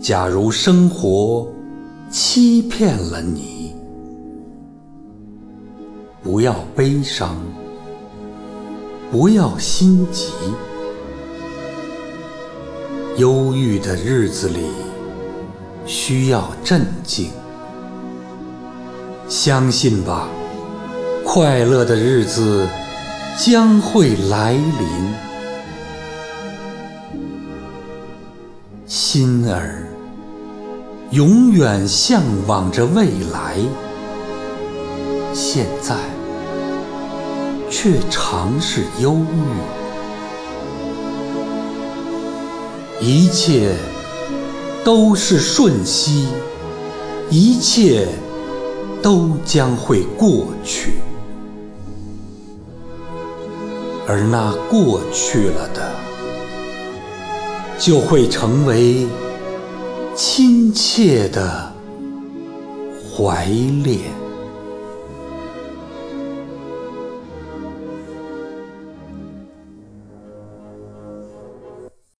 假如生活欺骗了你，不要悲伤，不要心急。忧郁的日子里，需要镇静。相信吧，快乐的日子将会来临。心儿永远向往着未来，现在却常是忧郁。一切都是瞬息，一切都将会过去，而那过去了的，就会成为亲切的怀恋。